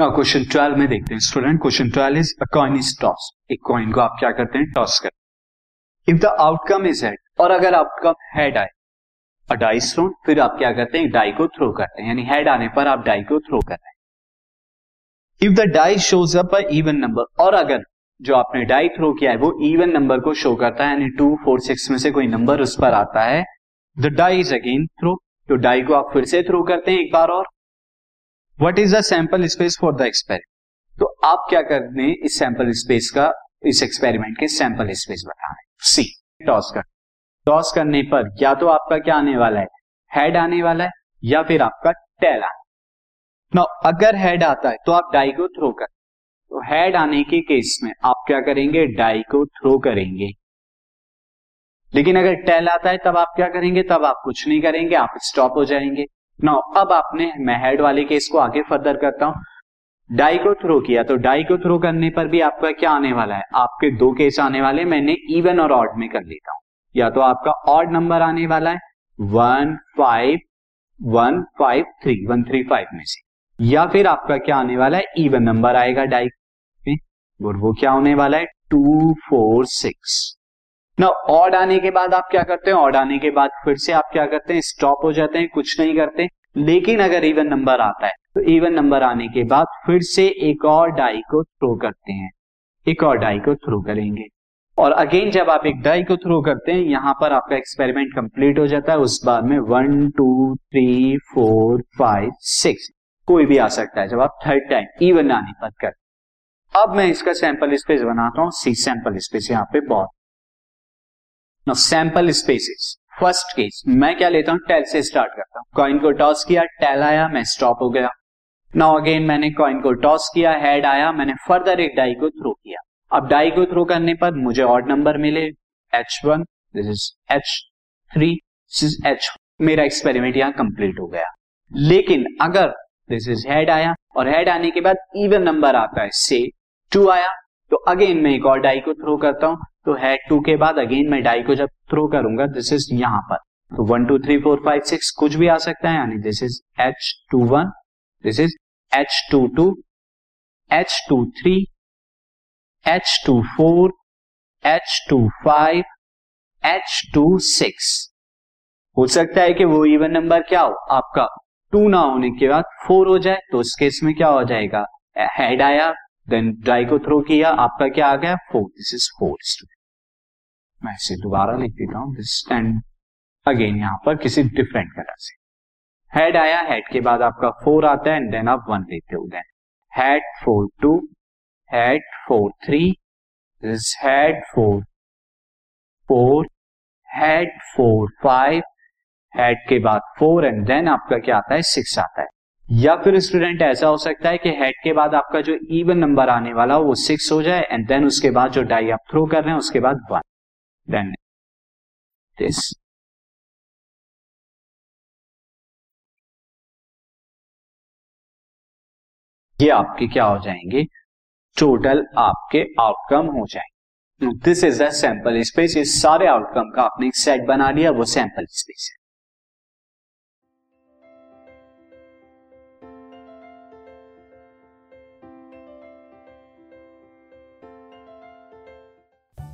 Now question 12 में देखते हैं student question 12 is a coin is toss एक कॉइन को आप क्या करते हैं? टॉस करते हैं। If the outcome is head और अगर आउटकम हेड आए अ डाइस थ्रोन फिर आप क्या करते हैं? डाई को थ्रो करते हैं। यानी हेड आने पर आप डाई को थ्रो कर रहे हैं। If the die shows up even number और अगर जो आपने डाई थ्रो किया है, वो इवन नंबर को शो करता है, यानी टू फोर सिक्स में से कोई नंबर उस पर आता है the die is again throw तो डाई को आप फिर से थ्रो करते हैं एक बार और। What is the sample space for the experiment तो आप क्या करने इस सैंपल स्पेस का, इस एक्सपेरिमेंट के सैंपल स्पेस बताए सी टॉस कर. टॉस करने पर या तो आपका क्या आने वाला है? हेड आने वाला है या फिर आपका टेल आने ना अगर हेड आता है तो आप डाई को थ्रो कर. तो हेड आने के केस में आप क्या करेंगे? डाई को थ्रो करेंगे। लेकिन अगर टेल आता है तब आप क्या करेंगे? तब आप कुछ नहीं करेंगे, आप स्टॉप हो जाएँगे। ना अब आपने मैं हेड वाले केस को आगे फर्दर करता हूँ। डाई को थ्रो किया तो डाई को थ्रो करने पर भी आपका क्या आने वाला है? आपके दो केस आने वाले, मैंने इवन और ऑड में कर लेता हूँ। या तो आपका ऑड नंबर आने वाला है one five one five three one three five में से। या फिर आपका क्या आने वाला है इवन नंबर आएगा डाई में और वो क्या होने वाला है टू फोर सिक्स ना ऑड आने के बाद आप क्या करते हैं? ऑड आने के बाद फिर से आप क्या करते हैं? स्टॉप हो जाते हैं, कुछ नहीं करते। लेकिन अगर इवन नंबर आता है तो इवन नंबर आने के बाद फिर से एक और डाई को थ्रो करते हैं। एक और डाई को थ्रो करेंगे। और अगेन जब आप एक डाई को थ्रो करते हैं, यहाँ पर आपका एक्सपेरिमेंट कंप्लीट हो जाता है। उस बार में one two three four five six कोई भी आ सकता है। जब आप थर्ड टाइम इवन आने पर करते अब मैं इसका सैंपल स्पेस बनाता हूँ। सी सैंपल स्पेस यहाँ पे बहुत no sample spaces first case मैं क्या लेता हूँ? टेल से स्टार्ट करता हूँ। कॉइन को टॉस किया टेल आया, मैं स्टॉप हो गया। नाउ अगेन मैंने कॉइन को टॉस किया हेड आया, मैंने फर्दर एक डाई को थ्रो किया। अब डाई को थ्रो करने पर मुझे ऑड नंबर मिले। H one this is H three this is H मेरा एक्सपेरिमेंट यहाँ कंप्लीट हो गया। लेकिन अगर दिस इज़ हेड आया, और हेड आने के बाद इवन नंबर आता है से टू आया तो अगेन मैं एक और डाई को थ्रो करता हूँ। तो है टू के बाद अगेन मैं डाई को जब थ्रो करूँगा दिस इज़ यहाँ पर। तो one two three four five six कुछ भी आ सकता है, यानी this is H two one this is H two two H two three H two four H two five H two six हो सकता है कि वो इवन नंबर क्या हो, आपका टू ना होने के बाद फोर हो जाए तो उस केस में क्या हो जाएगा? हेड आया देन ड्राई को थ्रो किया, आपका क्या आ गया? Four this is four student मैं इसे दोबारा लिख देता हूँ दिस एंड अगेन यहाँ पर किसी डिफरेंट कलर से। हेड आया हेड के बाद आपका फोर आता है एंड देन आप वन लेते हो then head four two head four three this head four four head four five head के बाद फोर एंड देन आपका क्या आता है? सिक्स आता है। या फिर स्टूडेंट ऐसा हो सकता है कि हेड के बाद आपका जो इवन नंबर आने वाला हो, वो सिक्स हो जाए एंड देन उसके बाद जो डाई आप थ्रो कर रहे हैं, उसके बाद वन देन दिस ये आपके क्या हो जाएँगे? टोटल आपके आउटकम हो जाएँगे। This is a sample space इस सारे आउटकम का आपने एक सेट बना लिया, वो सैंपल स्पेस है।